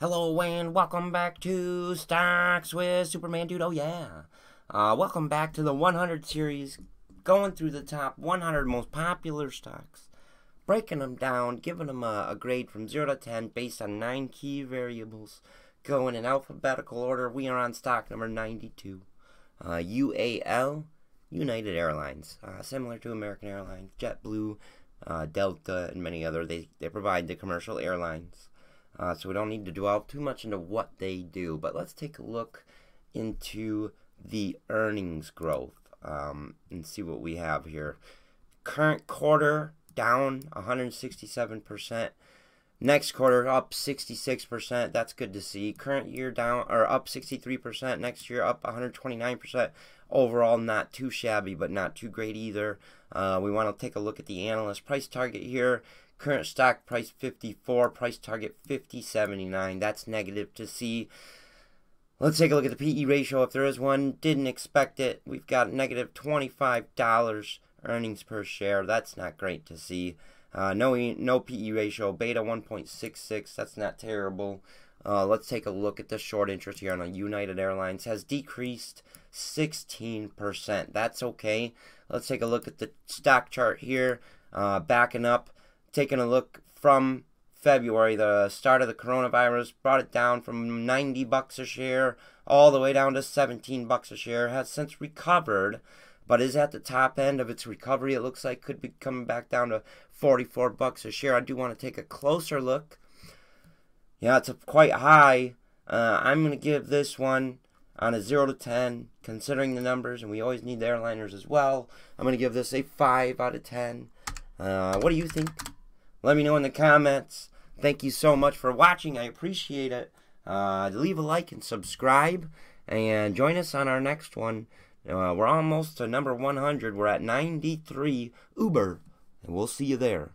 Hello and welcome back to Stocks with Superman Dude. Oh yeah. Uh, welcome back to the 100 series, going through the top 100 most popular stocks, breaking them down, giving them a, a grade from 0 to 10 based on 9 key variables, going in alphabetical order. We are on stock number 92. Uh, UAL, United Airlines, uh, similar to American Airlines, JetBlue, uh, Delta, and many other. They, they provide the commercial airlines. Uh, so we don't need to dwell too much into what they do, but let's take a look into the earnings growth um, and see what we have here. Current quarter down 167%. Next quarter up 66%. That's good to see. Current year down or up 63%. Next year up 129%. Overall, not too shabby, but not too great either. Uh, we want to take a look at the analyst price target here. Current stock price 54, price target 50.79. That's negative to see. Let's take a look at the PE ratio if there is one. Didn't expect it. We've got negative $25 earnings per share. That's not great to see. Uh, no, no PE ratio. Beta 1.66. That's not terrible. Uh, let's take a look at the short interest here on United Airlines. Has decreased 16%. That's okay. Let's take a look at the stock chart here. Uh, backing up taking a look from February, the start of the coronavirus brought it down from 90 bucks a share all the way down to 17 bucks a share. Has since recovered, but is at the top end of its recovery. It looks like could be coming back down to 44 bucks a share. I do want to take a closer look. Yeah, it's quite high. Uh, I'm going to give this one on a 0 to 10, considering the numbers, and we always need the airliners as well. I'm going to give this a 5 out of 10. Uh, what do you think? Let me know in the comments. Thank you so much for watching. I appreciate it. Uh, leave a like and subscribe. And join us on our next one. Uh, we're almost to number 100. We're at 93 Uber. And we'll see you there.